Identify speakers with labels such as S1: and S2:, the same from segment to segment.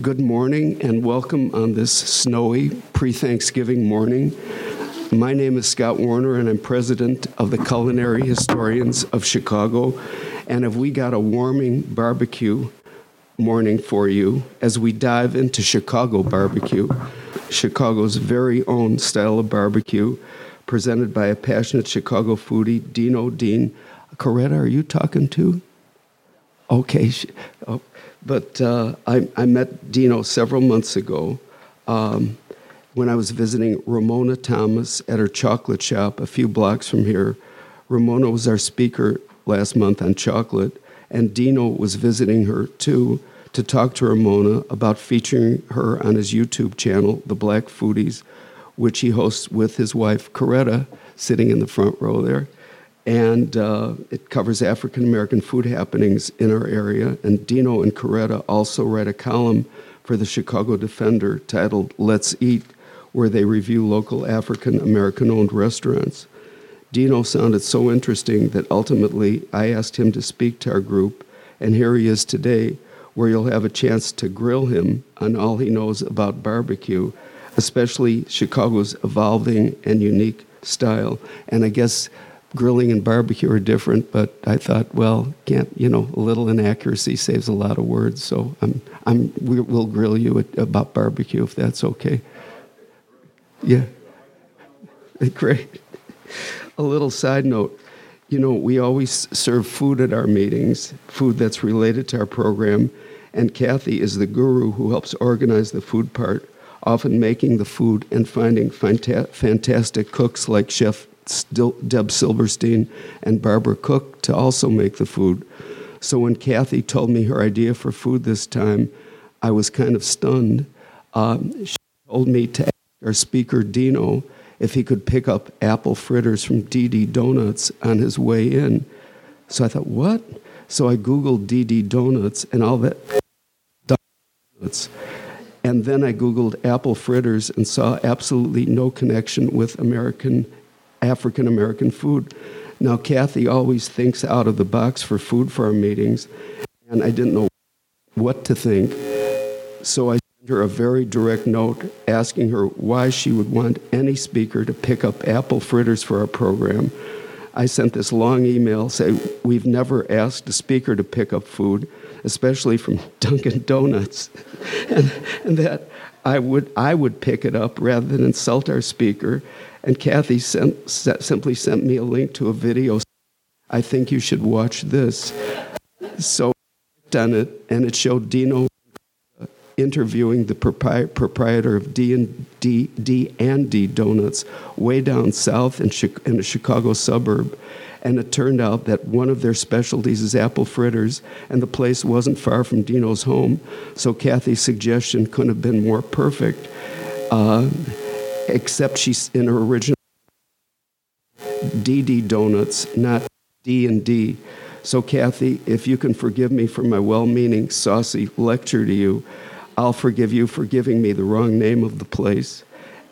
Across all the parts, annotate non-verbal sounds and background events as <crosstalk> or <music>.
S1: Good morning and welcome on this snowy pre Thanksgiving morning. My name is Scott Warner and I'm president of the Culinary Historians of Chicago. And have we got a warming barbecue morning for you as we dive into Chicago barbecue, Chicago's very own style of barbecue, presented by a passionate Chicago foodie, Dino Dean. Coretta, are you talking to? Okay. Oh, but uh, I, I, met Dino several months ago um, when I was visiting Ramona Thomas at her chocolate shop a few blocks from here. Ramona was our speaker last month on chocolate, and Dino was visiting her too to talk to Ramona about featuring her on his YouTube channel, The Black Foodies, which he hosts with his wife, Coretta, sitting in the front row there. And uh, it covers African American food happenings in our area. And Dino and Coretta also write a column for the Chicago Defender titled Let's Eat, where they review local African American owned restaurants. Dino sounded so interesting that ultimately I asked him to speak to our group, and here he is today, where you'll have a chance to grill him on all he knows about barbecue, especially Chicago's evolving and unique style. And I guess grilling and barbecue are different, but I thought, well, can't you know, a little inaccuracy saves a lot of words. So I'm, I'm, we'll grill you about barbecue if that's okay. Yeah, <laughs> great a little side note. You know, we always serve food at our meetings, food that's related to our program, and Kathy is the guru who helps organize the food part, often making the food and finding fanta- fantastic cooks like Chef Deb Silverstein and Barbara Cook to also make the food. So when Kathy told me her idea for food this time, I was kind of stunned. Um, she told me to ask our speaker, Dino, if he could pick up apple fritters from DD Donuts on his way in. So I thought, what? So I Googled DD Donuts and all that donuts. And then I Googled apple fritters and saw absolutely no connection with American, African American food. Now, Kathy always thinks out of the box for food for our meetings, and I didn't know what to think. So I sent her a very direct note asking her why she would want any speaker to pick up apple fritters for our program. I sent this long email saying, We've never asked a speaker to pick up food, especially from <laughs> Dunkin' Donuts, <laughs> and, and that I would, I would pick it up rather than insult our speaker. And Kathy simply sent me a link to a video. I think you should watch this. So I done it, and it showed Dino uh, interviewing the propri- proprietor of D and D, D and D Donuts way down south in, in a Chicago suburb. And it turned out that one of their specialties is apple fritters, and the place wasn't far from Dino's home. So Kathy's suggestion couldn't have been more perfect, uh, except she's in her original DD Donuts, not D and D. So Kathy, if you can forgive me for my well-meaning, saucy lecture to you, I'll forgive you for giving me the wrong name of the place.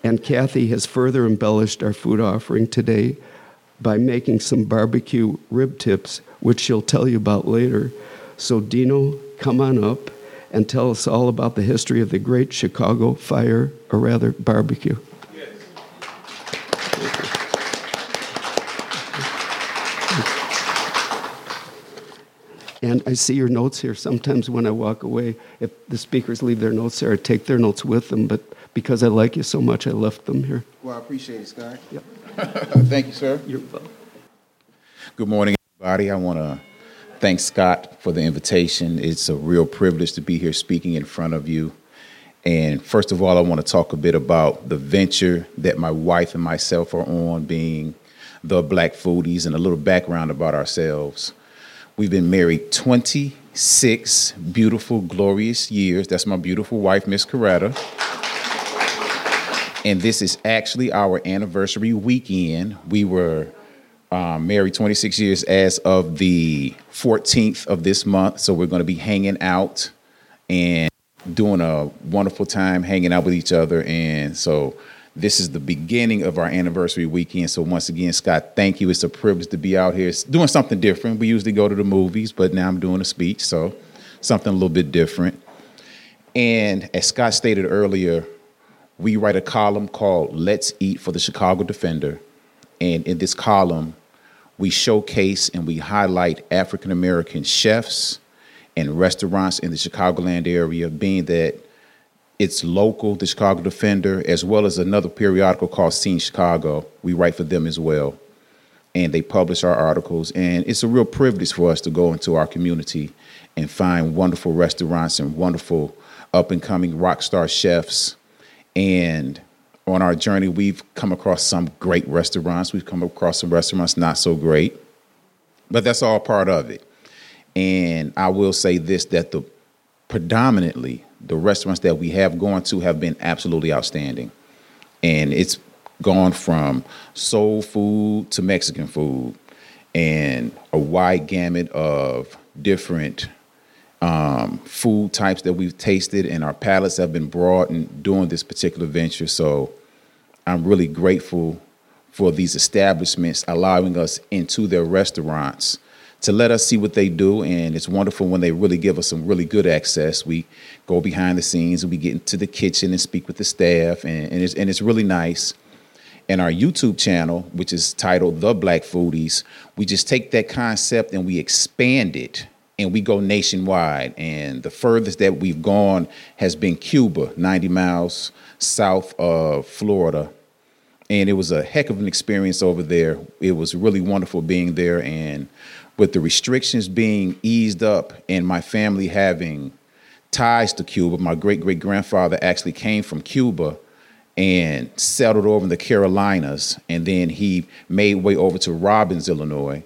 S1: And Kathy has further embellished our food offering today by making some barbecue rib tips, which she'll tell you about later. So, Dino, come on up and tell us all about the history of the great Chicago fire, or rather, barbecue. And I see your notes here. Sometimes when I walk away, if the speakers leave their notes there, I take their notes with them. But because I like you so much, I left them here.
S2: Well, I appreciate it, Scott.
S1: Yep. <laughs>
S2: Thank you, sir.
S1: You're welcome.
S2: Good morning, everybody. I want to thank Scott for the invitation. It's a real privilege to be here speaking in front of you. And first of all, I want to talk a bit about the venture that my wife and myself are on, being the Black Foodies, and a little background about ourselves. We've been married 26 beautiful, glorious years. That's my beautiful wife, Miss Coretta. And this is actually our anniversary weekend. We were um, married 26 years as of the 14th of this month. So we're going to be hanging out and doing a wonderful time hanging out with each other. And so this is the beginning of our anniversary weekend. So once again, Scott, thank you. It's a privilege to be out here it's doing something different. We usually go to the movies, but now I'm doing a speech, so something a little bit different. And as Scott stated earlier, we write a column called Let's Eat for the Chicago Defender. And in this column, we showcase and we highlight African American chefs and restaurants in the Chicagoland area, being that it's local, the Chicago Defender, as well as another periodical called Scene Chicago. We write for them as well. And they publish our articles. And it's a real privilege for us to go into our community and find wonderful restaurants and wonderful up and coming rock star chefs. And on our journey, we've come across some great restaurants. We've come across some restaurants not so great, but that's all part of it. And I will say this that the predominantly the restaurants that we have gone to have been absolutely outstanding. And it's gone from soul food to Mexican food and a wide gamut of different um, food types that we've tasted, and our palates have been broadened during this particular venture. So I'm really grateful for these establishments allowing us into their restaurants to let us see what they do. And it's wonderful when they really give us some really good access. We go behind the scenes and we get into the kitchen and speak with the staff, and, and, it's, and it's really nice. And our YouTube channel, which is titled The Black Foodies, we just take that concept and we expand it and we go nationwide. And the furthest that we've gone has been Cuba, 90 miles south of Florida. And it was a heck of an experience over there. It was really wonderful being there. And with the restrictions being eased up and my family having ties to Cuba, my great great grandfather actually came from Cuba and settled over in the Carolinas. And then he made way over to Robbins, Illinois.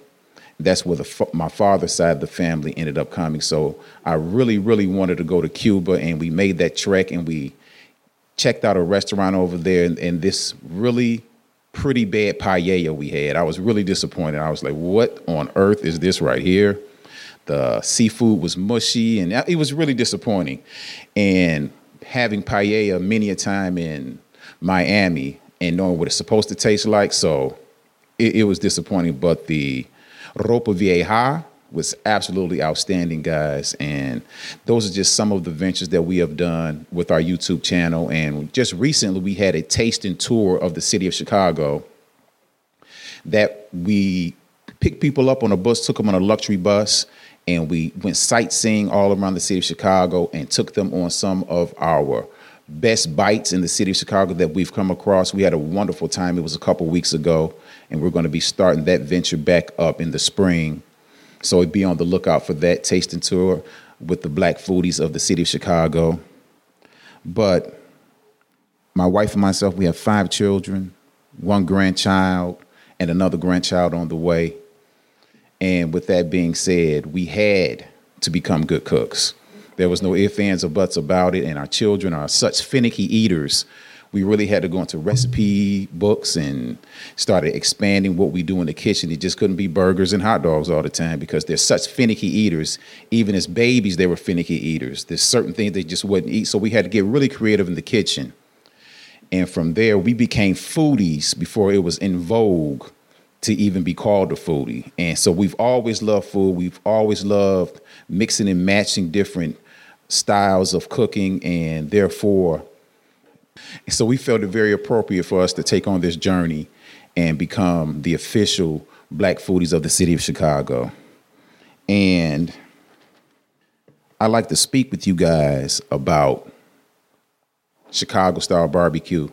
S2: That's where the, my father's side of the family ended up coming. So I really, really wanted to go to Cuba, and we made that trek and we checked out a restaurant over there. And, and this really pretty bad paella we had. I was really disappointed. I was like, what on earth is this right here? The seafood was mushy and it was really disappointing. And having paella many a time in Miami and knowing what it's supposed to taste like, so it, it was disappointing. But the ropa vieja was absolutely outstanding, guys. And those are just some of the ventures that we have done with our YouTube channel. And just recently, we had a tasting tour of the city of Chicago that we picked people up on a bus, took them on a luxury bus, and we went sightseeing all around the city of Chicago and took them on some of our best bites in the city of Chicago that we've come across. We had a wonderful time. It was a couple weeks ago, and we're going to be starting that venture back up in the spring. So be on the lookout for that tasting tour with the black foodies of the city of Chicago. But my wife and myself, we have five children, one grandchild, and another grandchild on the way. And with that being said, we had to become good cooks. There was no ifs, ands, or buts about it. And our children are such finicky eaters we really had to go into recipe books and started expanding what we do in the kitchen. It just couldn't be burgers and hot dogs all the time because they're such finicky eaters. Even as babies, they were finicky eaters. There's certain things they just wouldn't eat. So we had to get really creative in the kitchen. And from there, we became foodies before it was in vogue to even be called a foodie. And so we've always loved food. We've always loved mixing and matching different styles of cooking. And therefore, so we felt it very appropriate for us to take on this journey and become the official black foodies of the city of Chicago. And I'd like to speak with you guys about Chicago style barbecue.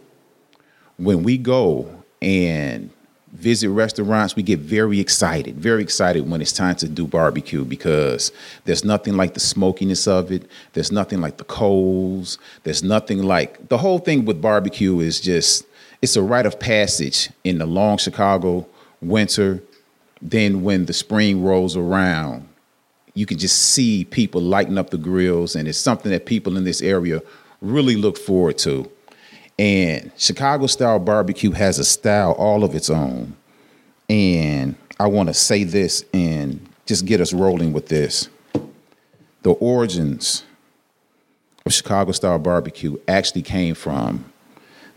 S2: When we go and visit restaurants, we get very excited, very excited when it's time to do barbecue because there's nothing like the smokiness of it. There's nothing like the coals. There's nothing like the whole thing with barbecue is just it's a rite of passage in the long Chicago winter. Then when the spring rolls around, you can just see people lighting up the grills, and it's something that people in this area really look forward to. And Chicago style barbecue has a style all of its own. And I want to say this and just get us rolling with this. The origins of Chicago style barbecue actually came from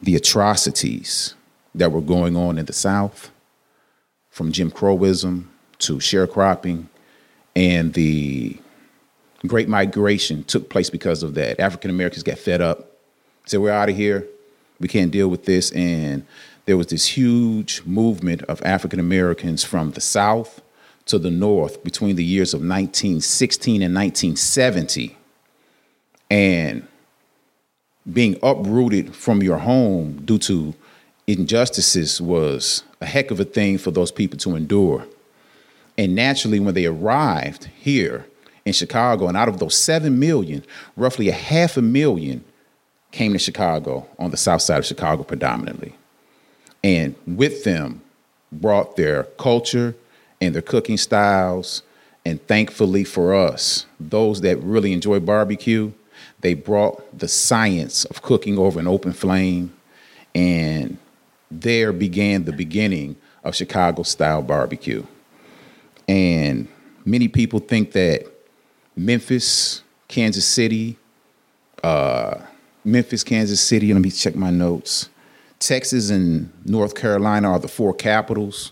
S2: the atrocities that were going on in the South, from Jim Crowism to sharecropping and the Great migration took place because of that. African Americans got fed up, said, We're out of here. We can't deal with this. And there was this huge movement of African Americans from the South to the North between the years of 1916 and 1970. And being uprooted from your home due to injustices was a heck of a thing for those people to endure. And naturally, when they arrived here in Chicago, and out of those 7 million, roughly a half a million came to Chicago on the south side of Chicago predominantly. And with them brought their culture and their cooking styles. And thankfully for us, those that really enjoy barbecue, they brought the science of cooking over an open flame. And there began the beginning of Chicago style barbecue. And many people think that Memphis, Kansas City, uh, Memphis, Kansas City, let me check my notes. Texas and North Carolina are the four capitals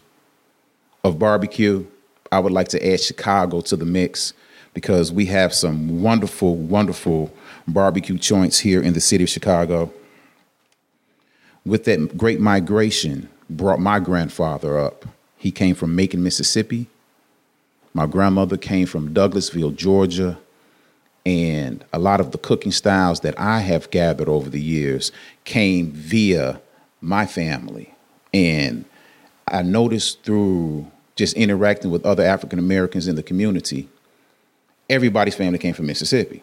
S2: of barbecue. I would like to add Chicago to the mix because we have some wonderful, wonderful barbecue joints here in the city of Chicago. With that great migration, brought my grandfather up. He came from Macon, Mississippi. My grandmother came from Douglasville, Georgia. And a lot of the cooking styles that I have gathered over the years came via my family. And I noticed through just interacting with other African Americans in the community, everybody's family came from Mississippi.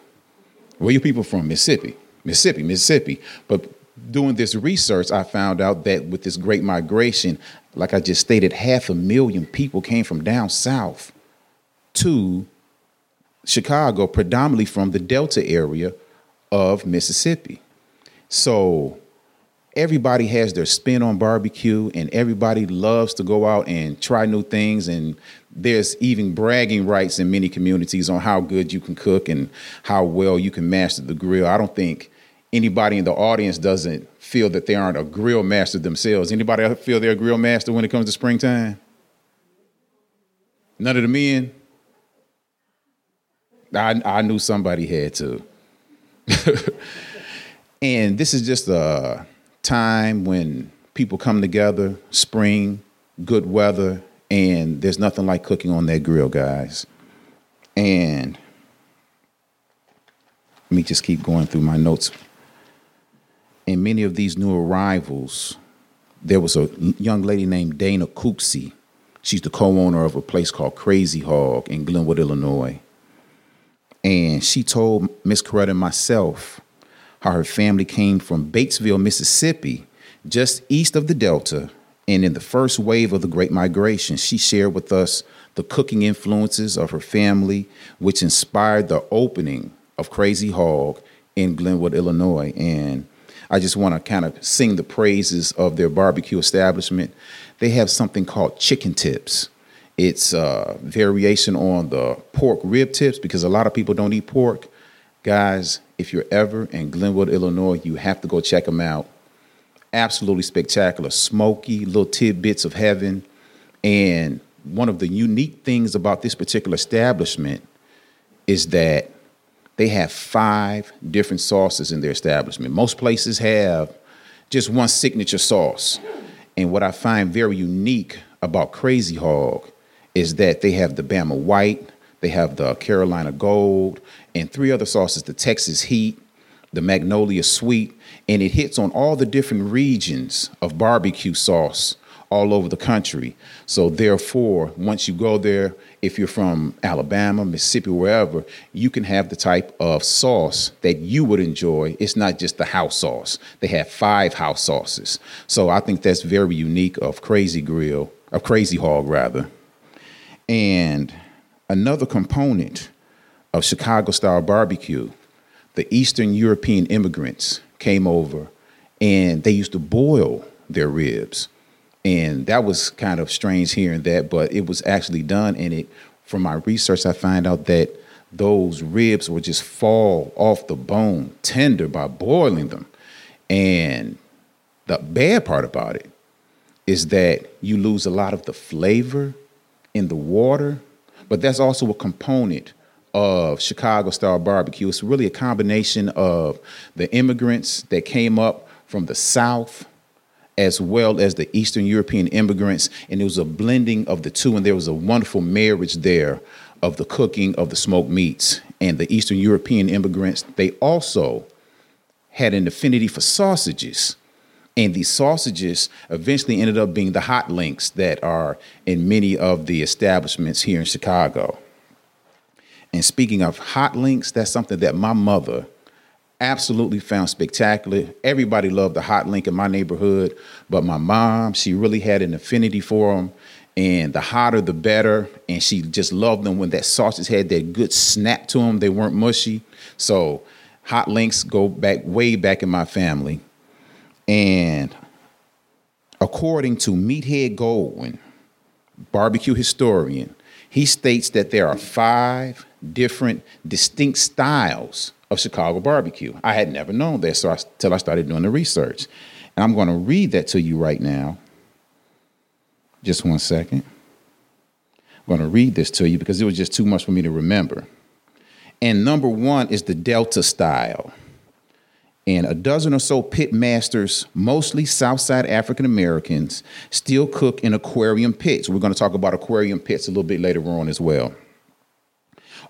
S2: Where you people from? Mississippi, Mississippi, Mississippi. But doing this research, I found out that with this great migration, like I just stated, half a million people came from down south to Chicago, predominantly from the Delta area of Mississippi. So everybody has their spin on barbecue and everybody loves to go out and try new things and there's even bragging rights in many communities on how good you can cook and how well you can master the grill. I don't think anybody in the audience doesn't feel that they aren't a grill master themselves. Anybody feel they're a grill master when it comes to springtime? None of the men? I, I knew somebody had to. <laughs> and this is just a time when people come together, spring, good weather, and there's nothing like cooking on that grill, guys. And let me just keep going through my notes. And many of these new arrivals, there was a young lady named Dana Cooksey. She's the co-owner of a place called Crazy Hog in Glenwood, Illinois. And she told Miss Coretta and myself how her family came from Batesville, Mississippi, just east of the Delta. And in the first wave of the Great Migration, she shared with us the cooking influences of her family, which inspired the opening of Crazy Hog in Glenwood, Illinois. And I just want to kind of sing the praises of their barbecue establishment. They have something called chicken tips. It's a variation on the pork rib tips because a lot of people don't eat pork. Guys, if you're ever in Glenwood, Illinois, you have to go check them out. Absolutely spectacular, smoky little tidbits of heaven. And one of the unique things about this particular establishment is that they have five different sauces in their establishment. Most places have just one signature sauce. And what I find very unique about Crazy Hog is that they have the Bama White, they have the Carolina Gold, and three other sauces the Texas Heat, the Magnolia Sweet, and it hits on all the different regions of barbecue sauce all over the country. So, therefore, once you go there, if you're from Alabama, Mississippi, wherever, you can have the type of sauce that you would enjoy. It's not just the house sauce, they have five house sauces. So, I think that's very unique of Crazy Grill, of Crazy Hog, rather. And another component of Chicago style barbecue, the Eastern European immigrants came over and they used to boil their ribs. And that was kind of strange hearing that, but it was actually done. And it, from my research, I find out that those ribs would just fall off the bone tender by boiling them. And the bad part about it is that you lose a lot of the flavor in the water, but that's also a component of Chicago style barbecue. It's really a combination of the immigrants that came up from the South as well as the Eastern European immigrants. And it was a blending of the two, and there was a wonderful marriage there of the cooking of the smoked meats. And the Eastern European immigrants, they also had an affinity for sausages. And these sausages eventually ended up being the hot links that are in many of the establishments here in Chicago. And speaking of hot links, that's something that my mother absolutely found spectacular. Everybody loved the hot link in my neighborhood, but my mom, she really had an affinity for them. And the hotter, the better. And she just loved them when that sausage had that good snap to them. They weren't mushy. So hot links go back way back in my family. And according to Meathead Goldwyn, barbecue historian, he states that there are five different distinct styles of Chicago barbecue. I had never known that so I, until I started doing the research. And I'm going to read that to you right now. Just one second. I'm going to read this to you because it was just too much for me to remember. And number one is the Delta style. And a dozen or so pit masters, mostly Southside African Americans, still cook in aquarium pits. We're going to talk about aquarium pits a little bit later on as well.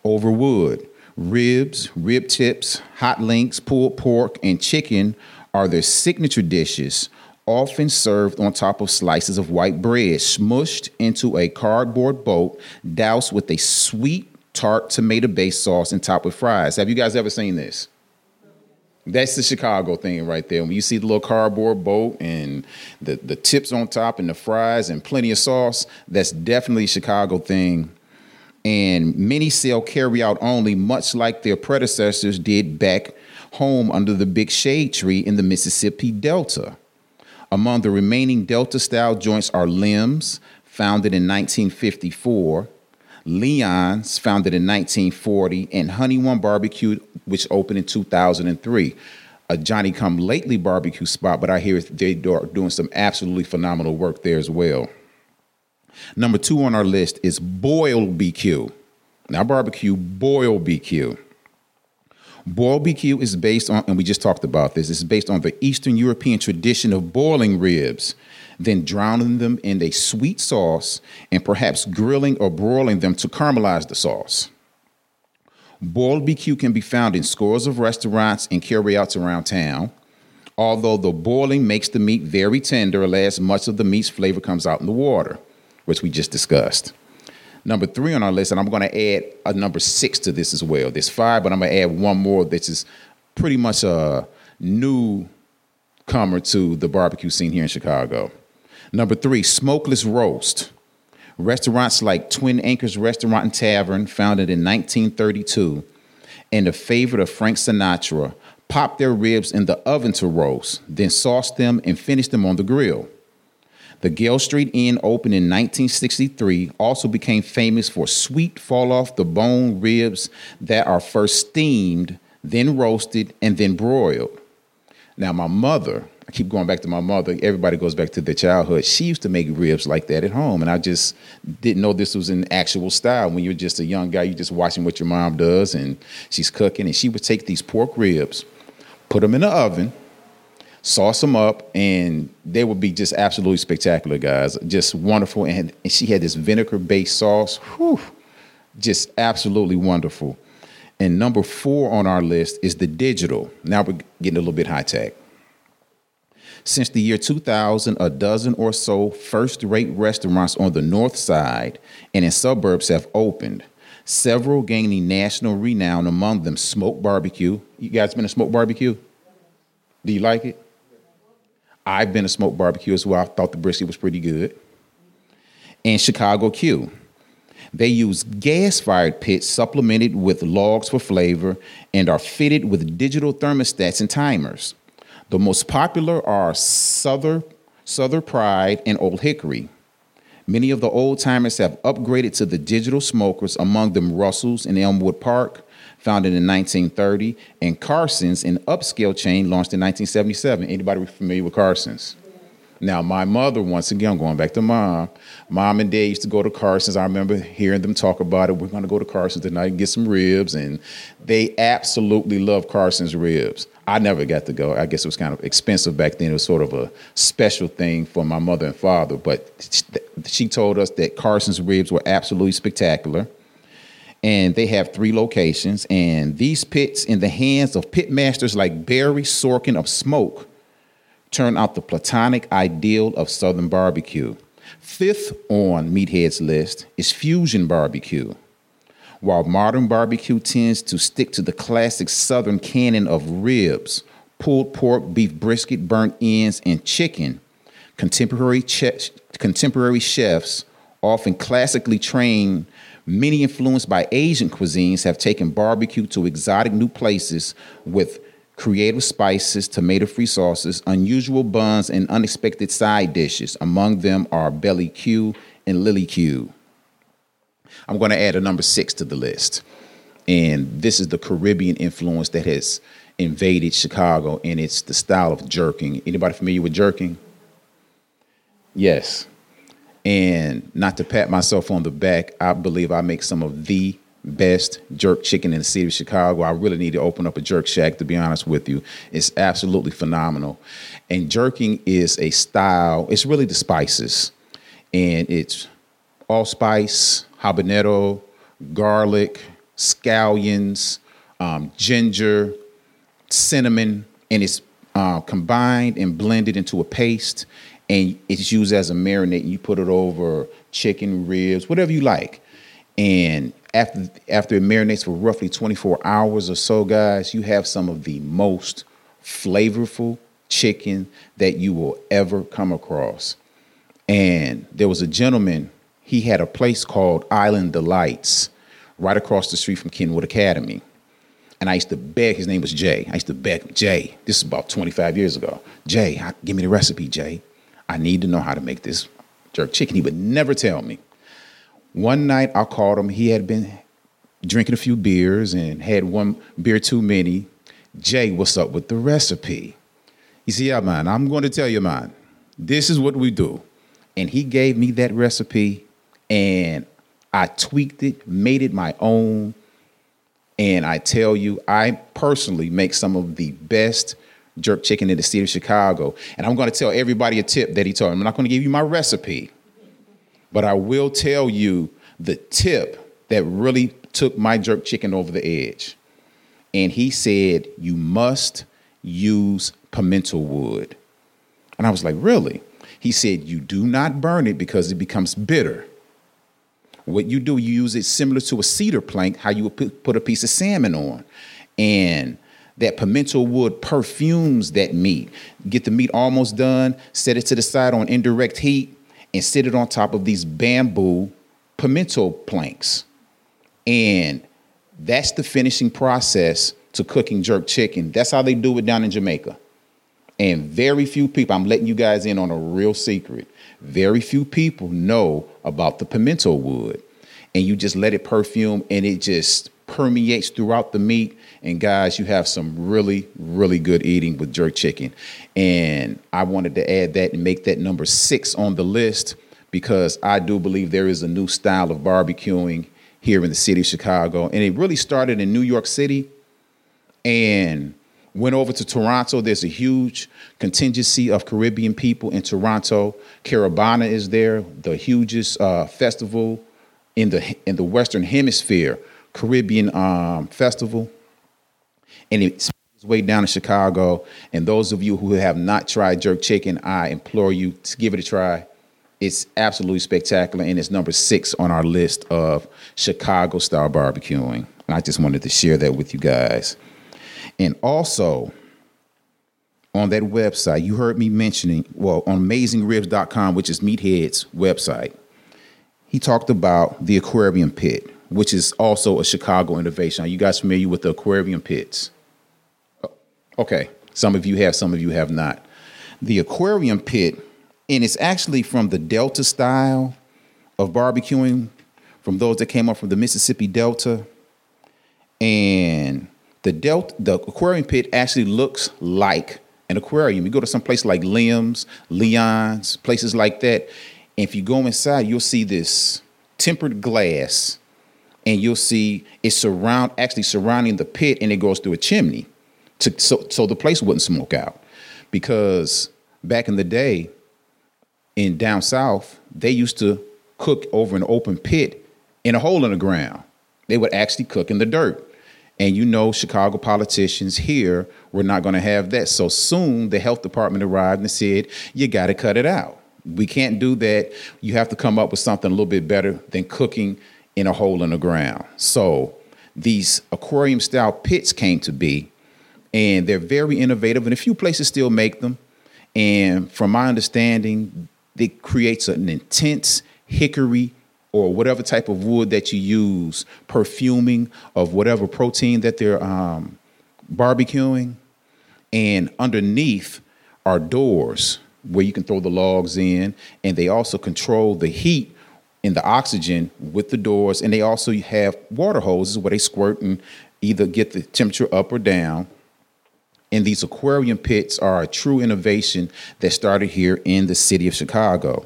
S2: Over wood, ribs, rib tips, hot links, pulled pork, and chicken are their signature dishes, often served on top of slices of white bread, smushed into a cardboard boat, doused with a sweet, tart tomato based sauce and topped with fries. Have you guys ever seen this? That's the Chicago thing right there. When you see the little cardboard boat and the, the tips on top and the fries and plenty of sauce, that's definitely a Chicago thing. And many sell carry out only, much like their predecessors did back home under the big shade tree in the Mississippi Delta. Among the remaining Delta style joints are Lem's, founded in 1954, Leon's, founded in 1940, and Honey One Barbecue, which opened in 2003. A Johnny Come Lately barbecue spot, but I hear they're doing some absolutely phenomenal work there as well. Number two on our list is Boil BQ. Now, barbecue, Boil BQ. Boil BQ is based on, and we just talked about this, it's based on the Eastern European tradition of boiling ribs then drowning them in a sweet sauce and perhaps grilling or broiling them to caramelize the sauce. Boiled BQ can be found in scores of restaurants and carryouts around town. Although the boiling makes the meat very tender, alas, much of the meat's flavor comes out in the water, which we just discussed. Number three on our list, and I'm going to add a number six to this as well. There's five, but I'm going to add one more This is pretty much a newcomer to the barbecue scene here in Chicago. Number three, smokeless roast. Restaurants like Twin Anchors Restaurant and Tavern, founded in 1932, and a favorite of Frank Sinatra, pop their ribs in the oven to roast, then sauce them and finish them on the grill. The Gale Street Inn opened in 1963, also became famous for sweet fall off the bone ribs that are first steamed, then roasted, and then broiled. Now, my mother, I keep going back to my mother. Everybody goes back to their childhood. She used to make ribs like that at home, and I just didn't know this was an actual style. When you're just a young guy, you're just watching what your mom does, and she's cooking, and she would take these pork ribs, put them in the oven, sauce them up, and they would be just absolutely spectacular, guys. Just wonderful, and, and she had this vinegar-based sauce. Whew, just absolutely wonderful. And number four on our list is the digital. Now we're getting a little bit high tech. Since the year 2000, a dozen or so first rate restaurants on the north side and in suburbs have opened, several gaining national renown, among them Smoque Barbecue. You guys been to Smoque Barbecue? Do you like it? I've been to Smoque Barbecue as well. I thought the brisket was pretty good. And Chicago Q. They use gas fired pits supplemented with logs for flavor and are fitted with digital thermostats and timers. The most popular are Southern, Southern Pride and Old Hickory. Many of the old timers have upgraded to the digital smokers, among them Russell's in Elmwood Park, founded in 1930, and Carson's, an upscale chain launched in 1977. Anybody familiar with Carson's? Now, my mother, once again, going back to mom, mom and dad used to go to Carson's. I remember hearing them talk about it. We're going to go to Carson's tonight and get some ribs. And they absolutely love Carson's ribs. I never got to go. I guess it was kind of expensive back then. It was sort of a special thing for my mother and father. But she told us that Carson's ribs were absolutely spectacular. And they have three locations. And these pits, in the hands of pit masters like Barry Sorkin of Smoque, turn out the platonic ideal of Southern barbecue. Fifth on Meathead's list is fusion barbecue. While modern barbecue tends to stick to the classic Southern canon of ribs, pulled pork, beef brisket, burnt ends, and chicken, contemporary, che- contemporary chefs, often classically trained, many influenced by Asian cuisines, have taken barbecue to exotic new places with creative spices, tomato free sauces, unusual buns, and unexpected side dishes. Among them are Belly Q and Lily Q. I'm going to add a number six to the list. And this is the Caribbean influence that has invaded Chicago, and it's the style of jerking. Anybody familiar with jerking? Yes. And not to pat myself on the back, I believe I make some of the best jerk chicken in the city of Chicago. I really need to open up a jerk shack, to be honest with you. It's absolutely phenomenal. And jerking is a style, it's really the spices. And it's allspice, habanero, garlic, scallions, um, ginger, cinnamon, and it's uh, combined and blended into a paste. And it's used as a marinade. You put it over chicken, ribs, whatever you like. And after after it marinates for roughly 24 hours or so, guys, you have some of the most flavorful chicken that you will ever come across. And there was a gentleman, he had a place called Island Delights right across the street from Kenwood Academy. And I used to beg, his name was Jay. I used to beg, Jay, this is about 25 years ago. Jay, give me the recipe, Jay. I need to know how to make this jerk chicken. He would never tell me. One night I called him. He had been drinking a few beers and had one beer too many. Jay, what's up with the recipe? He said, Yeah, man, I'm going to tell you, man. This is what we do. And he gave me that recipe and I tweaked it, made it my own. And I tell you, I personally make some of the best jerk chicken in the city of Chicago. And I'm going to tell everybody a tip that he told me. I'm not going to give you my recipe. But I will tell you the tip that really took my jerk chicken over the edge. And he said, You must use pimento wood. And I was like, Really? He said, You do not burn it because it becomes bitter. What you do, you use it similar to a cedar plank, how you would put a piece of salmon on. And that pimento wood perfumes that meat. Get the meat almost done, set it to the side on indirect heat, and sit it on top of these bamboo pimento planks. And that's the finishing process to cooking jerk chicken. That's how they do it down in Jamaica. And very few people, I'm letting you guys in on a real secret. Very few people know about the pimento wood. And you just let it perfume and it just permeates throughout the meat. And guys, you have some really, really good eating with jerk chicken. And I wanted to add that and make that number six on the list because I do believe there is a new style of barbecuing here in the city of Chicago. And it really started in New York City and went over to Toronto. There's a huge contingency of Caribbean people in Toronto. Caribana is there, the hugest uh, festival in the in the Western Hemisphere, Caribbean um, festival and it's way down in Chicago. And those of you who have not tried jerk chicken, I implore you to give it a try. It's absolutely spectacular, and it's number six on our list of Chicago style barbecuing. And I just wanted to share that with you guys. And also, on that website, you heard me mentioning, well, on amazingribs.com, which is Meathead's website, he talked about the aquarium pit, which is also a Chicago innovation. Are you guys familiar with the aquarium pits? Okay, some of you have, some of you have not. The aquarium pit, and it's actually from the Delta style of barbecuing, from those that came up from the Mississippi Delta. And the Delta, the aquarium pit actually looks like an aquarium. You go to some place like Lem's, Leon's, places like that. And if you go inside, you'll see this tempered glass, and you'll see it's surround actually surrounding the pit, and it goes through a chimney, to so so the place wouldn't smoke out, because back in the day, in down south, they used to cook over an open pit in a hole in the ground. They would actually cook in the dirt. And you know, Chicago politicians here were not going to have that. So soon the health department arrived and said, you got to cut it out. We can't do that. You have to come up with something a little bit better than cooking in a hole in the ground. So these aquarium style pits came to be, and they're very innovative, and a few places still make them. And from my understanding, it creates an intense hickory or whatever type of wood that you use, perfuming of whatever protein that they're um, barbecuing. And underneath are doors where you can throw the logs in, and they also control the heat and the oxygen with the doors. And they also have water hoses where they squirt and either get the temperature up or down. And these aquarium pits are a true innovation that started here in the city of Chicago.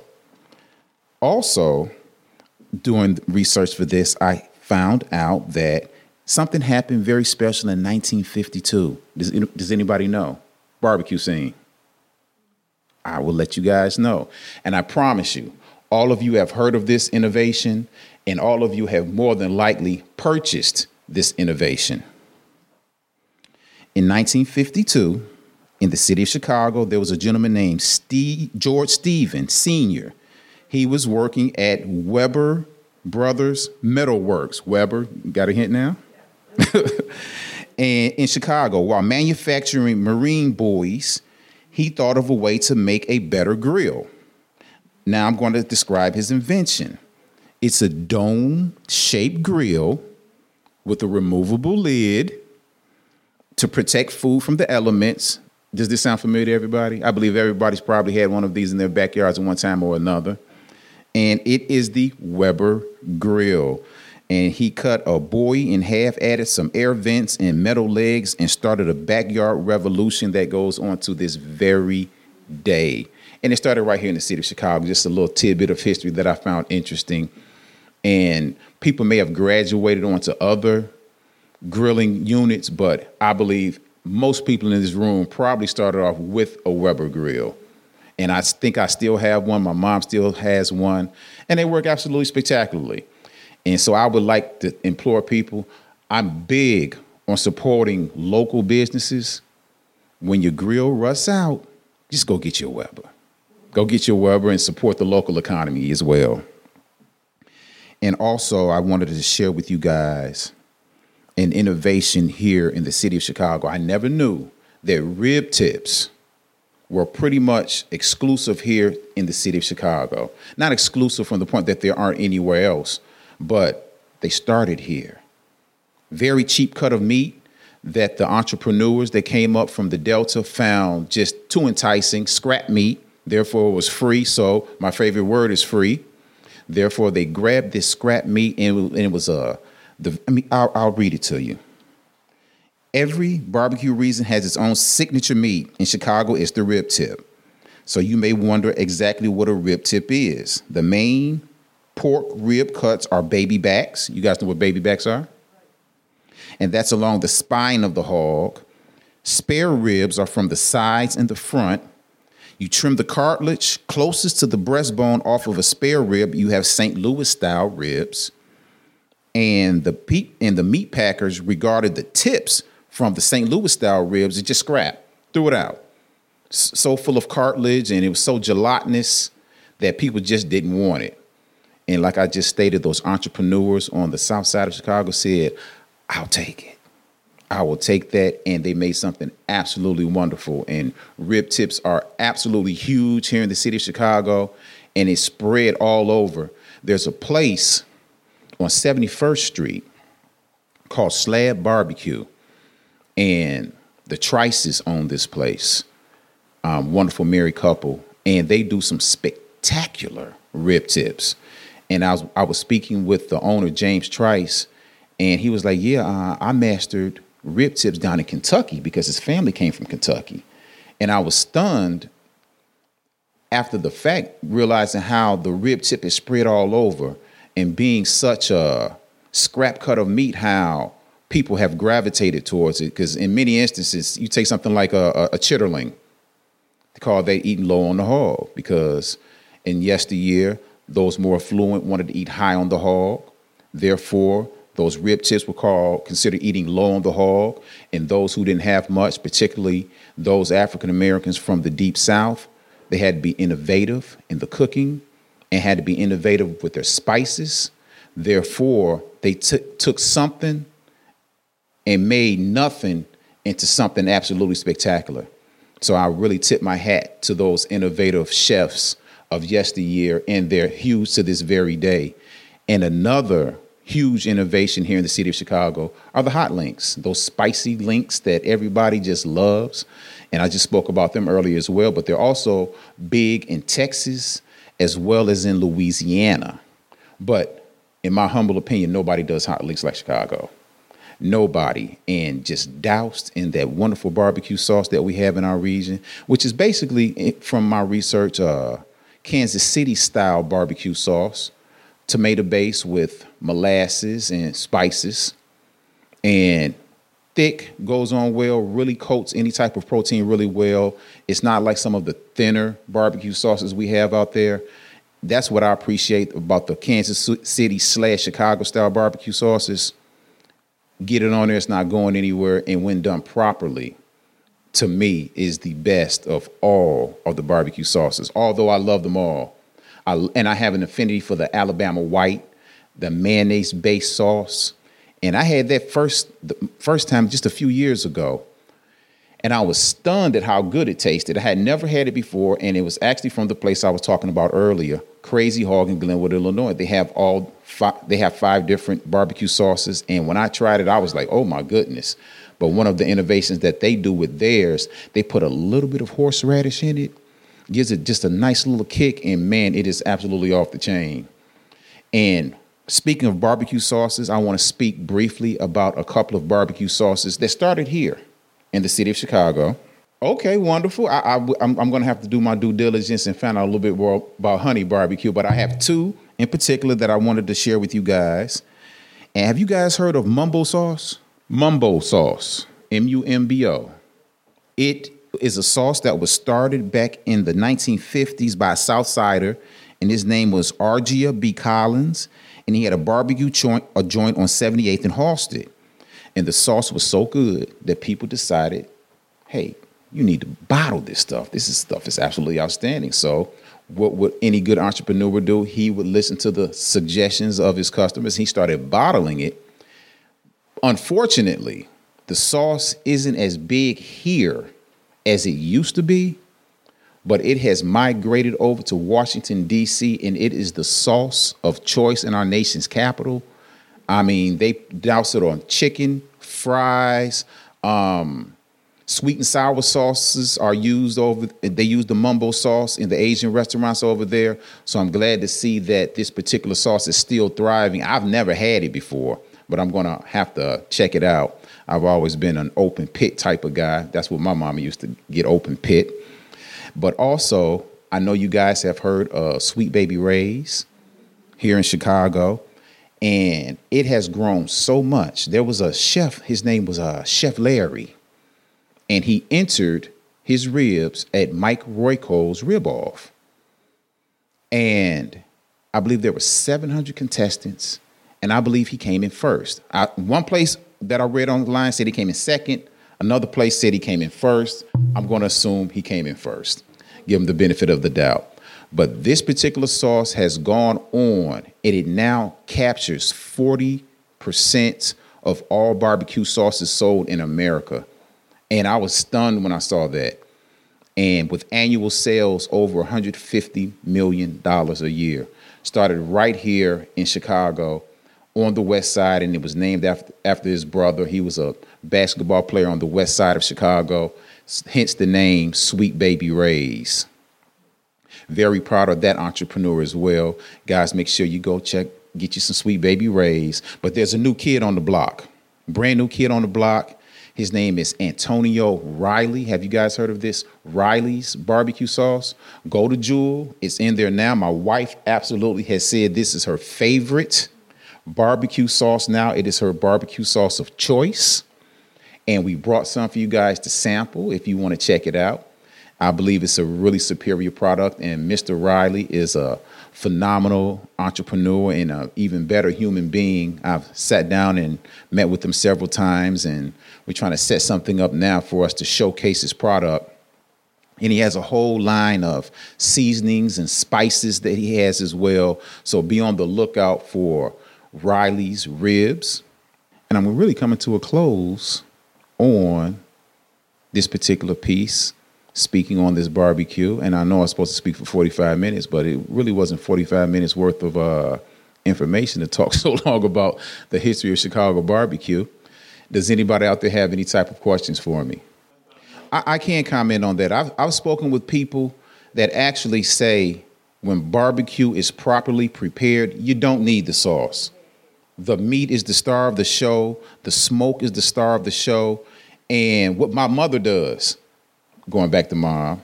S2: Also, doing research for this, I found out that something happened very special in 1952. Does, does anybody know? Barbecue scene. I will let you guys know. And I promise you, all of you have heard of this innovation, and all of you have more than likely purchased this innovation. In 1952, in the city of Chicago, there was a gentleman named Steve, George Stevens Sr. He was working at Weber Brothers Metalworks. Weber, got a hint now? <laughs> and in Chicago, while manufacturing marine buoys, he thought of a way to make a better grill. Now I'm going to describe his invention. It's a dome shaped grill with a removable lid to protect food from the elements. Does this sound familiar to everybody? I believe everybody's probably had one of these in their backyards at one time or another. And it is the Weber grill. And he cut a buoy in half, added some air vents and metal legs, and started a backyard revolution that goes on to this very day. And it started right here in the city of Chicago. Just a little tidbit of history that I found interesting. And people may have graduated onto other grilling units, but I believe most people in this room probably started off with a Weber grill. And I think I still have one. My mom still has one. And they work absolutely spectacularly. And so I would like to implore people I'm big on supporting local businesses. When your grill rusts out, just go get your Weber. Go get your Weber and support the local economy as well. And also, I wanted to share with you guys an innovation here in the city of Chicago. I never knew that rib tips were pretty much exclusive here in the city of Chicago. Not exclusive from the point that there aren't anywhere else, but they started here. Very cheap cut of meat that the entrepreneurs that came up from the Delta found just too enticing, scrap meat, therefore it was free. So my favorite word is free. Therefore, they grabbed this scrap meat and it was a. The, I mean, I'll, I'll read it to you. Every barbecue reason has its own signature meat. In Chicago, it's the rib tip. So you may wonder exactly what a rib tip is. The main pork rib cuts are baby backs. You guys know what baby backs are? And that's along the spine of the hog. Spare ribs are from the sides and the front. You trim the cartilage closest to the breastbone off of a spare rib. You have St. Louis style ribs. And the, pe- and the meat packers regarded the tips from the St. Louis style ribs it just scrap, threw it out. So full of cartilage and it was so gelatinous that people just didn't want it. And like I just stated, those entrepreneurs on the south side of Chicago said, I'll take it. I will take that. And they made something absolutely wonderful. And rib tips are absolutely huge here in the city of Chicago, and it's spread all over. There's a place on 71st Street called Slab Barbecue and the Trices own this place. Um, wonderful married couple, and they do some spectacular rib tips. And I was I was speaking with the owner James Trice, and he was like, "Yeah, uh, I mastered rib tips down in Kentucky because his family came from Kentucky." And I was stunned after the fact, realizing how the rib tip is spread all over and being such a scrap cut of meat, how people have gravitated towards it. Because in many instances, you take something like a, a, a chitterling, they call they eating low on the hog because in yesteryear, those more affluent wanted to eat high on the hog. Therefore, those rib tips were called considered eating low on the hog, and those who didn't have much, particularly those African Americans from the deep South, they had to be innovative in the cooking and had to be innovative with their spices. Therefore, they t- took something and made nothing into something absolutely spectacular. So I really tip my hat to those innovative chefs of yesteryear, and they're huge to this very day. And another huge innovation here in the city of Chicago are the hot links, those spicy links that everybody just loves. And I just spoke about them earlier as well, but they're also big in Texas as well as in Louisiana. But in my humble opinion, nobody does hot links like Chicago. Nobody. And just doused in that wonderful barbecue sauce that we have in our region, which is basically, eh, from my research, uh, Kansas City style barbecue sauce, tomato base with molasses and spices. And thick, goes on well, really coats any type of protein really well. It's not like some of the thinner barbecue sauces we have out there. That's what I appreciate about the Kansas City slash Chicago style barbecue sauces. Get it on there, it's not going anywhere. And when done properly, to me, is the best of all of the barbecue sauces, although I love them all. I, and I have an affinity for the Alabama white, the mayonnaise based sauce and I had that first the first time just a few years ago. And I was stunned at how good it tasted. I had never had it before, and it was actually from the place I was talking about earlier, Crazy Hog in Glenwood, Illinois. They have all five, they have five different barbecue sauces, and when I tried it, I was like, "Oh my goodness!" But one of the innovations that they do with theirs, they put a little bit of horseradish in it, gives it just a nice little kick, and man, it is absolutely off the chain. And Speaking of barbecue sauces, I want to speak briefly about a couple of barbecue sauces that started here in the city of Chicago. Okay, wonderful. I, am going to have to do my due diligence and find out a little bit more about honey barbecue, but I have two in particular that I wanted to share with you guys. And have you guys heard of mumbo sauce? Mumbo sauce, M U M B O. It is a sauce that was started back in the 1950s by a Southsider, and his name was Argia B. Collins and he had a barbecue joint, a joint on 78th and Halsted. And the sauce was so good that people decided, hey, you need to bottle this stuff. This is stuff is absolutely outstanding. So what would any good entrepreneur do? He would listen to the suggestions of his customers. He started bottling it. Unfortunately, the sauce isn't as big here as it used to be but it has migrated over to Washington, D.C., and it is the sauce of choice in our nation's capital. I mean, they douse it on chicken, fries, um, sweet and sour sauces are used over they use the mumbo sauce in the asian restaurants over there so i'm glad to see that this particular sauce is still thriving i've never had it before but i'm gonna have to check it out i've always been an open pit type of guy that's what my mama used to get open pit but also, I know you guys have heard of Sweet Baby Ray's here in Chicago, and it has grown so much. There was a chef, his name was uh, Chef Larry, and he entered his ribs at Mike Royko's Rib Off. And I believe there were 700 contestants, and I believe he came in first. I, one place that I read online said he came in second. Another place said he came in first. I'm going to assume he came in first. Give him the benefit of the doubt. But this particular sauce has gone on and it now captures 40% of all barbecue sauces sold in America. And I was stunned when I saw that. And with annual sales over $150 million a year, started right here in Chicago on the west side, and it was named after, after his brother. He was a basketball player on the west side of Chicago, hence the name Sweet Baby Ray's. Very proud of that entrepreneur as well. Guys, make sure you go check, get you some Sweet Baby Ray's. But there's a new kid on the block, brand new kid on the block. His name is Antonio Riley. Have you guys heard of this? Riley's barbecue sauce. Go to Jewel. It's in there now. My wife absolutely has said this is her favorite barbecue sauce now. It is her barbecue sauce of choice. And we brought some for you guys to sample if you want to check it out. I believe it's a really superior product, and Mr. Riley is a phenomenal entrepreneur and an even better human being. I've sat down and met with him several times, and we're trying to set something up now for us to showcase his product. And he has a whole line of seasonings and spices that he has as well. So be on the lookout for Riley's Ribs. And I'm really coming to a close on this particular piece speaking on this barbecue. And I know I was supposed to speak for 45 minutes, but it really wasn't 45 minutes worth of uh, information to talk <laughs> so long about the history of Chicago barbecue. Does anybody out there have any type of questions for me? I, I can't comment on that. I've, I've spoken with people that actually say when barbecue is properly prepared, you don't need the sauce. The meat is the star of the show, the smoke is the star of the show. And what my mother does, going back to mom,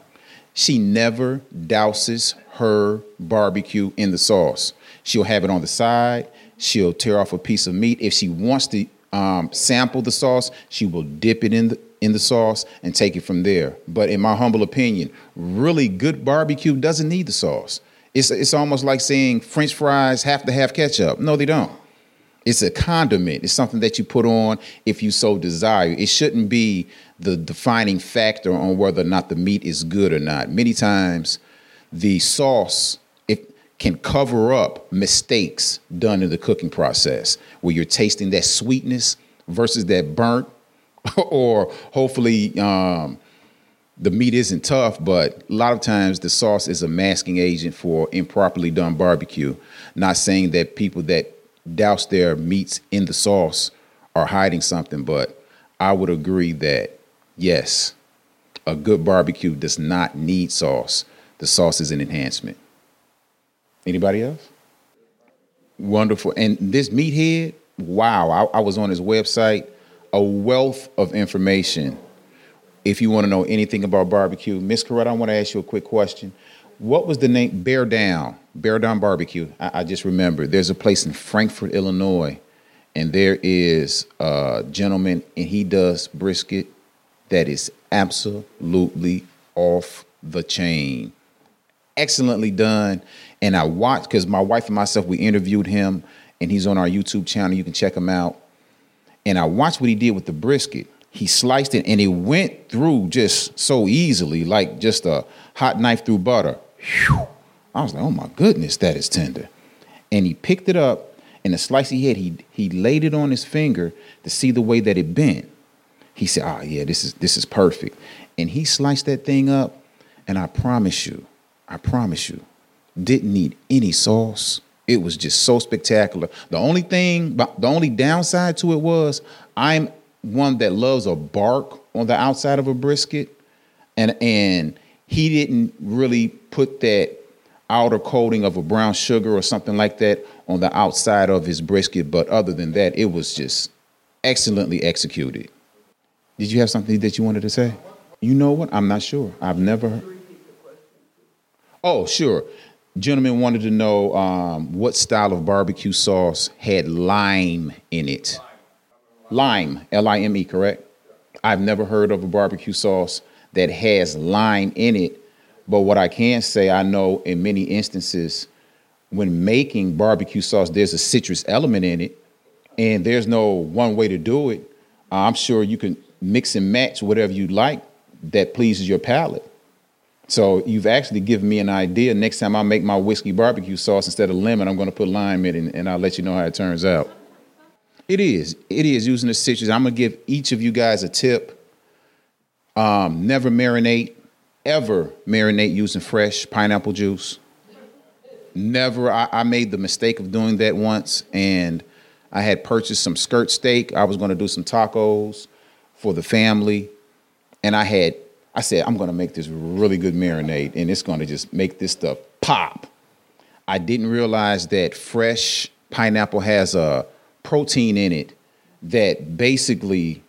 S2: she never douses her barbecue in the sauce. She'll have it on the side. She'll tear off a piece of meat. If she wants to um, sample the sauce, she will dip it in the in the sauce and take it from there. But in my humble opinion, really good barbecue doesn't need the sauce. It's it's almost like saying French fries have to have ketchup. No, they don't. It's a condiment. It's something that you put on if you so desire. It shouldn't be the defining factor on whether or not the meat is good or not. Many times, the sauce it can cover up mistakes done in the cooking process, where you're tasting that sweetness versus that burnt, <laughs> or hopefully um, the meat isn't tough, but a lot of times the sauce is a masking agent for improperly done barbecue. Not saying that people that douse their meats in the sauce are hiding something, but I would agree that yes, a good barbecue does not need sauce. The sauce is an enhancement. Anybody else? Wonderful. And this meathead, wow, I, I was on his website, a wealth of information. If you want to know anything about barbecue, Miss Coretta, I want to ask you a quick question. What was the name? Bear Down. Bear Down Barbecue. I, I just remember there's a place in Frankfort, Illinois, and there is a gentleman, and he does brisket that is absolutely off the chain. Excellently done. And I watched because my wife and myself we interviewed him, and he's on our YouTube channel. You can check him out. And I watched what he did with the brisket. He sliced it, and it went through just so easily, like just a hot knife through butter. Whew. I was like, oh my goodness, that is tender. And he picked it up, and the slice he had, he he laid it on his finger to see the way that it bent. He said, "Ah, oh, yeah, this is this is perfect." And he sliced that thing up, and I promise you, I promise you, didn't need any sauce. It was just so spectacular. The only thing, the only downside to it was I'm one that loves a bark on the outside of a brisket, and and he didn't really put that outer coating of a brown sugar or something like that on the outside of his brisket. But other than that, it was just excellently executed. Did you have something that you wanted to say? You know what? I'm not sure. I've never. Oh, sure. Gentleman wanted to know um, what style of barbecue sauce had lime in it. Lime, L I M E, correct? I've never heard of a barbecue sauce that has lime in it. But what I can say, I know in many instances, when making barbecue sauce, there's a citrus element in it, and there's no one way to do it. I'm sure you can mix and match whatever you like that pleases your palate. So you've actually given me an idea. Next time I make my whiskey barbecue sauce, instead of lemon, I'm going to put lime in it, and, and I'll let you know how it turns out. It is. It is using the citrus. I'm going to give each of you guys a tip um, never marinate, ever marinate using fresh pineapple juice. Never. I, I made the mistake of doing that once, and I had purchased some skirt steak. I was going to do some tacos for the family, and I had. I said, I'm going to make this really good marinade, and it's going to just make this stuff pop. I didn't realize that fresh pineapple has a protein in it that basically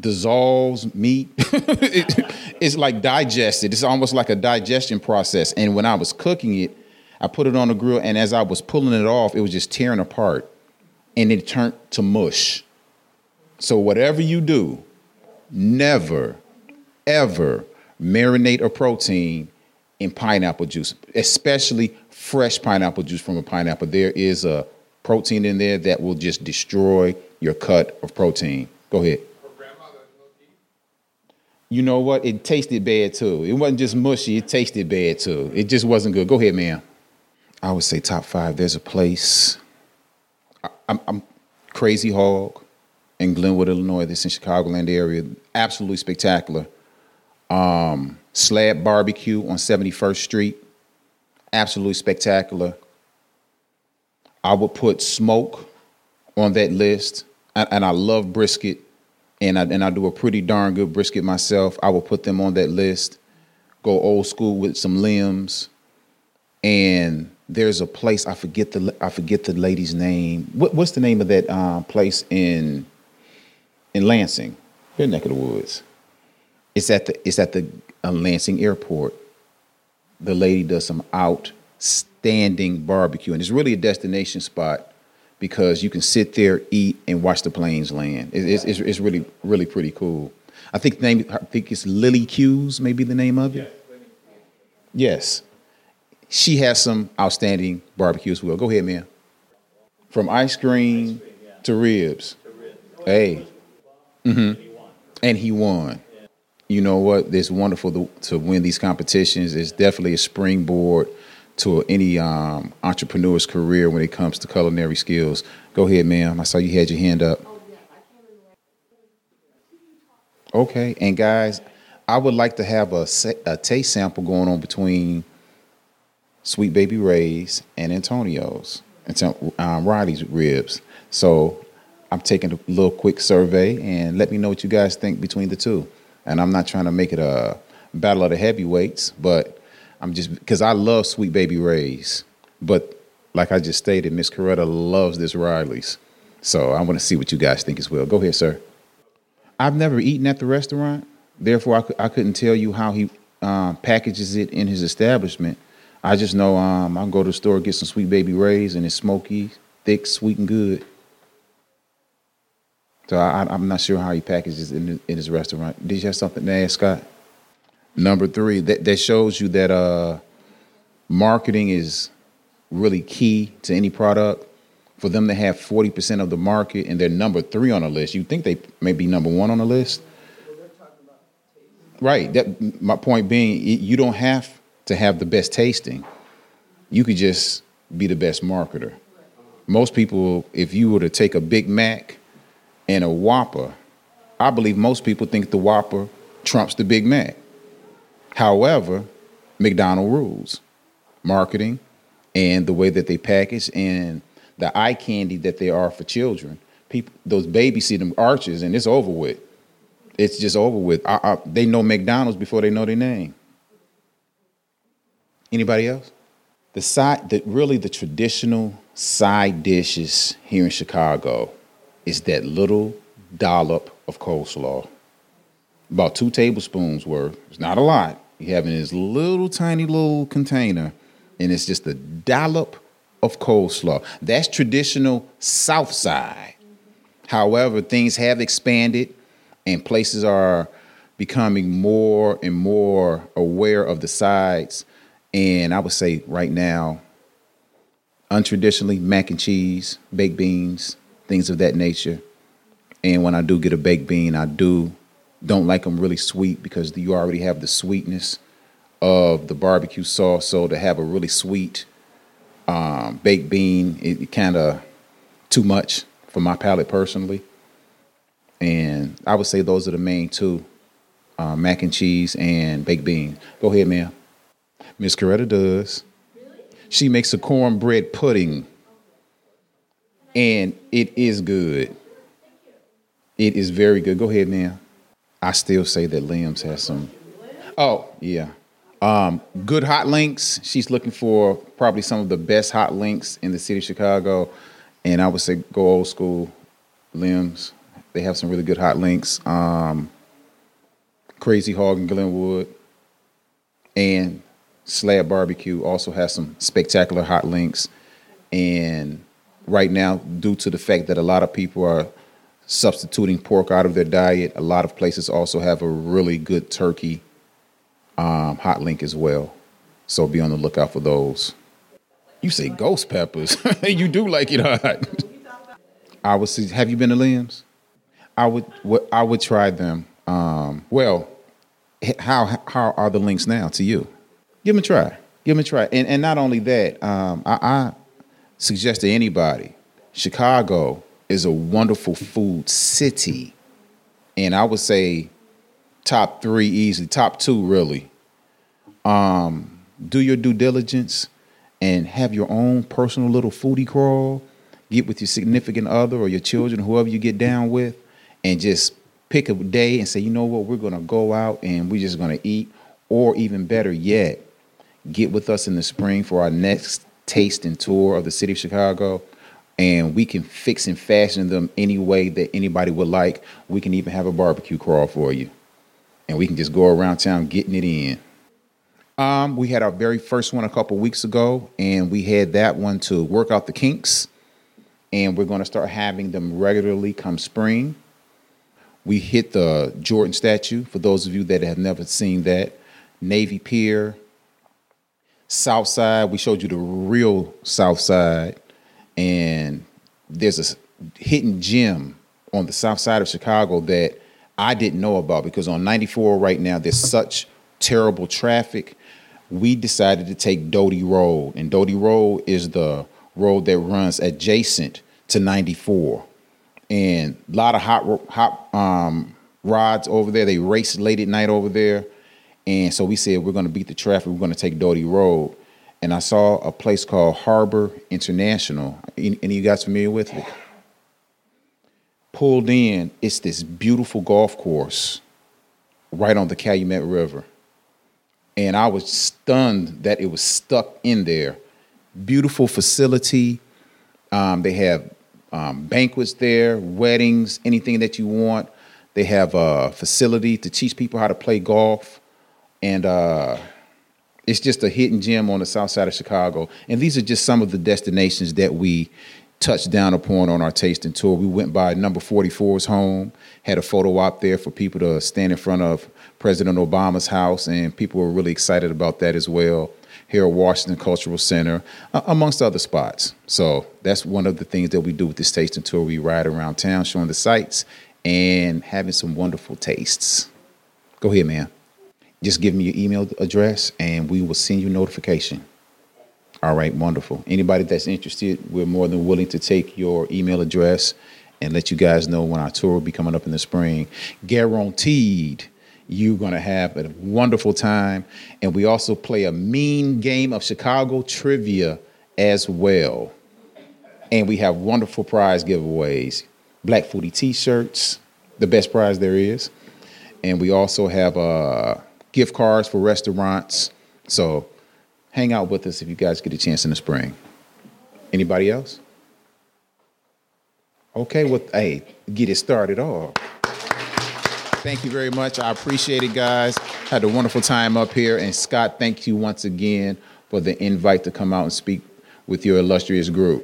S2: dissolves meat. it, <laughs> it's like digested. It's almost like a digestion process. And when I was cooking it, I put it on the grill, and as I was pulling it off, it was just tearing apart, and it turned to mush. So whatever you do, never, ever marinate a protein in pineapple juice, especially fresh pineapple juice from a pineapple. There is a protein in there that will just destroy your cut of protein. Go ahead. You know what? It tasted bad too. It wasn't just mushy, it tasted bad too. It just wasn't good. Go ahead, ma'am. I would say top five. There's a place. I, I'm, I'm Crazy Hog in Glenwood, Illinois. This in Chicagoland area. Absolutely spectacular. Um, Slab Barbecue on 71st Street. Absolutely spectacular. I would put Smoque on that list, and, and I love brisket, and I, and I do a pretty darn good brisket myself. I will put them on that list. Go old school with some Lem's, and there's a place I forget the I forget the lady's name. What, what's the name of that uh, place in in Lansing, your neck of the woods? It's at the it's at the uh, Lansing Airport. The lady does some outstanding barbecue, and it's really a destination spot because you can sit there, eat, and watch the planes land. It, it's, it's, it's really really pretty cool. I think the name I think it's Lily Q's, maybe the name of it. Yes, she has some outstanding barbecue as well. Go ahead, man. From ice cream to ribs. Hey. Mm-hmm. And he won. You know what? It's wonderful to, to win these competitions. It's definitely a springboard to any um, entrepreneur's career when it comes to culinary skills. Go ahead, ma'am. I saw you had your hand up. Okay, and guys, I would like to have a, a taste sample going on between Sweet Baby Ray's and Antonio's, and um, Riley's ribs. So I'm taking a little quick survey and let me know what you guys think between the two. And I'm not trying to make it a battle of the heavyweights, but I'm just because I love Sweet Baby Ray's, but like I just stated, Miss Coretta loves this Riley's. So I want to see what you guys think as well. Go ahead, sir. I've never eaten at the restaurant, therefore I, I couldn't tell you how he uh, packages it in his establishment. I just know um, I can go to the store get some Sweet Baby Ray's and it's smoky, thick, sweet, and good. So I, am not sure how he packages in, in his restaurant. Did you have something to ask, Scott? Number three, that, that shows you that uh, marketing is really key to any product. For them to have 40% of the market and they're number three on the list, you think they may be number one on the list? Right. That my point being, you don't have to have the best tasting. You could just be the best marketer. Most people, if you were to take a Big Mac and a Whopper, I believe most people think the Whopper trumps the Big Mac. However, McDonald rules marketing and the way that they package and the eye candy that they are for children. People, those babies see them arches and it's over with. It's just over with. I, I, they know McDonald's before they know their name. Anybody else? The side, the, really the traditional side dishes here in Chicago is that little dollop of coleslaw. About two tablespoons worth. It's not a lot. You have in this little tiny little container, and it's just a dollop of coleslaw. That's traditional South Side. However, things have expanded, and places are becoming more and more aware of the sides and I would say right now, untraditionally, mac and cheese, baked beans, things of that nature. And when I do get a baked bean, I do don't like them really sweet because you already have the sweetness of the barbecue sauce. So to have a really sweet um, baked bean, it, it kind of too much for my palate personally. And I would say those are the main two: uh, mac and cheese and baked bean. Go ahead, ma'am. Miss Coretta does. She makes a cornbread pudding. And it is good. It is very good. Go ahead, now. I still say that Lem's has some. Oh, yeah. Um, good hot links. She's looking for probably some of the best hot links in the city of Chicago. And I would say go old school. Lem's They have some really good hot links. Um, Crazy Hog in Glenwood and Slab Barbecue also has some spectacular hot links. And right now, due to the fact that a lot of people are substituting pork out of their diet, a lot of places also have a really good turkey um, hot link as well. So be on the lookout for those. You say ghost peppers. <laughs> you do like it hot. I would see. have you been to Lem's? I would I would try them. Um, well, how how are the links now to you? Give them a try. Give them a try. And and not only that, um, I, I suggest to anybody, Chicago is a wonderful food city, and I would say top three easily, top two really. Um, do your due diligence and have your own personal little foodie crawl. Get with your significant other or your children, whoever you get down with, and just pick a day and say, you know what, we're to go out and we're just to eat. Or even better yet, get with us in the spring for our next tasting tour of the city of Chicago. And we can fix and fashion them any way that anybody would like. We can even have a barbecue crawl for you. And we can just go around town getting it in. Um, we had our very first one a couple weeks ago, and we had that one to work out the kinks. And we're going to start having them regularly come spring. We hit the Jordan statue, for those of you that have never seen that. Navy Pier, South Side. We showed you the real South Side. And there's a hidden gem on the south side of Chicago that I didn't know about because on 94 right now, there's such terrible traffic. We decided to take Doty Road, and Doty Road is the road that runs adjacent to 94 and a lot of hot hot um, rods over there. They race late at night over there, and so we said we're going to beat the traffic. We're going to take Doty Road, and I saw a place called Harbor International. Any, any of you guys familiar with it? Pulled in, it's this beautiful golf course right on the Calumet River, and I was stunned that it was stuck in there. Beautiful facility. Um, they have um, banquets there, weddings, anything that you want. They have a facility to teach people how to play golf, and uh, it's just a hidden gem on the south side of Chicago. And these are just some of the destinations that we touched down upon on our tasting tour. We went by number 44's home, had a photo op there for people to stand in front of President Obama's house, and people were really excited about that as well here at Washington Cultural Center, amongst other spots. So that's one of the things that we do with this tasting tour. We ride around town showing the sights and having some wonderful tastes. Go ahead, man. Just give me your email address and we will send you notification. All right, wonderful. Anybody that's interested, we're more than willing to take your email address and let you guys know when our tour will be coming up in the spring. Guaranteed you're going to have a wonderful time. And we also play a mean game of Chicago trivia as well. And we have wonderful prize giveaways Black Foodie t shirts, the best prize there is. And we also have uh, gift cards for restaurants. So hang out with us if you guys get a chance in the spring. Anybody else? Okay, well, hey, get it started off. Thank you very much. I appreciate it, guys. Had a wonderful time up here. And Scott, thank you once again for the invite to come out and speak with your illustrious group.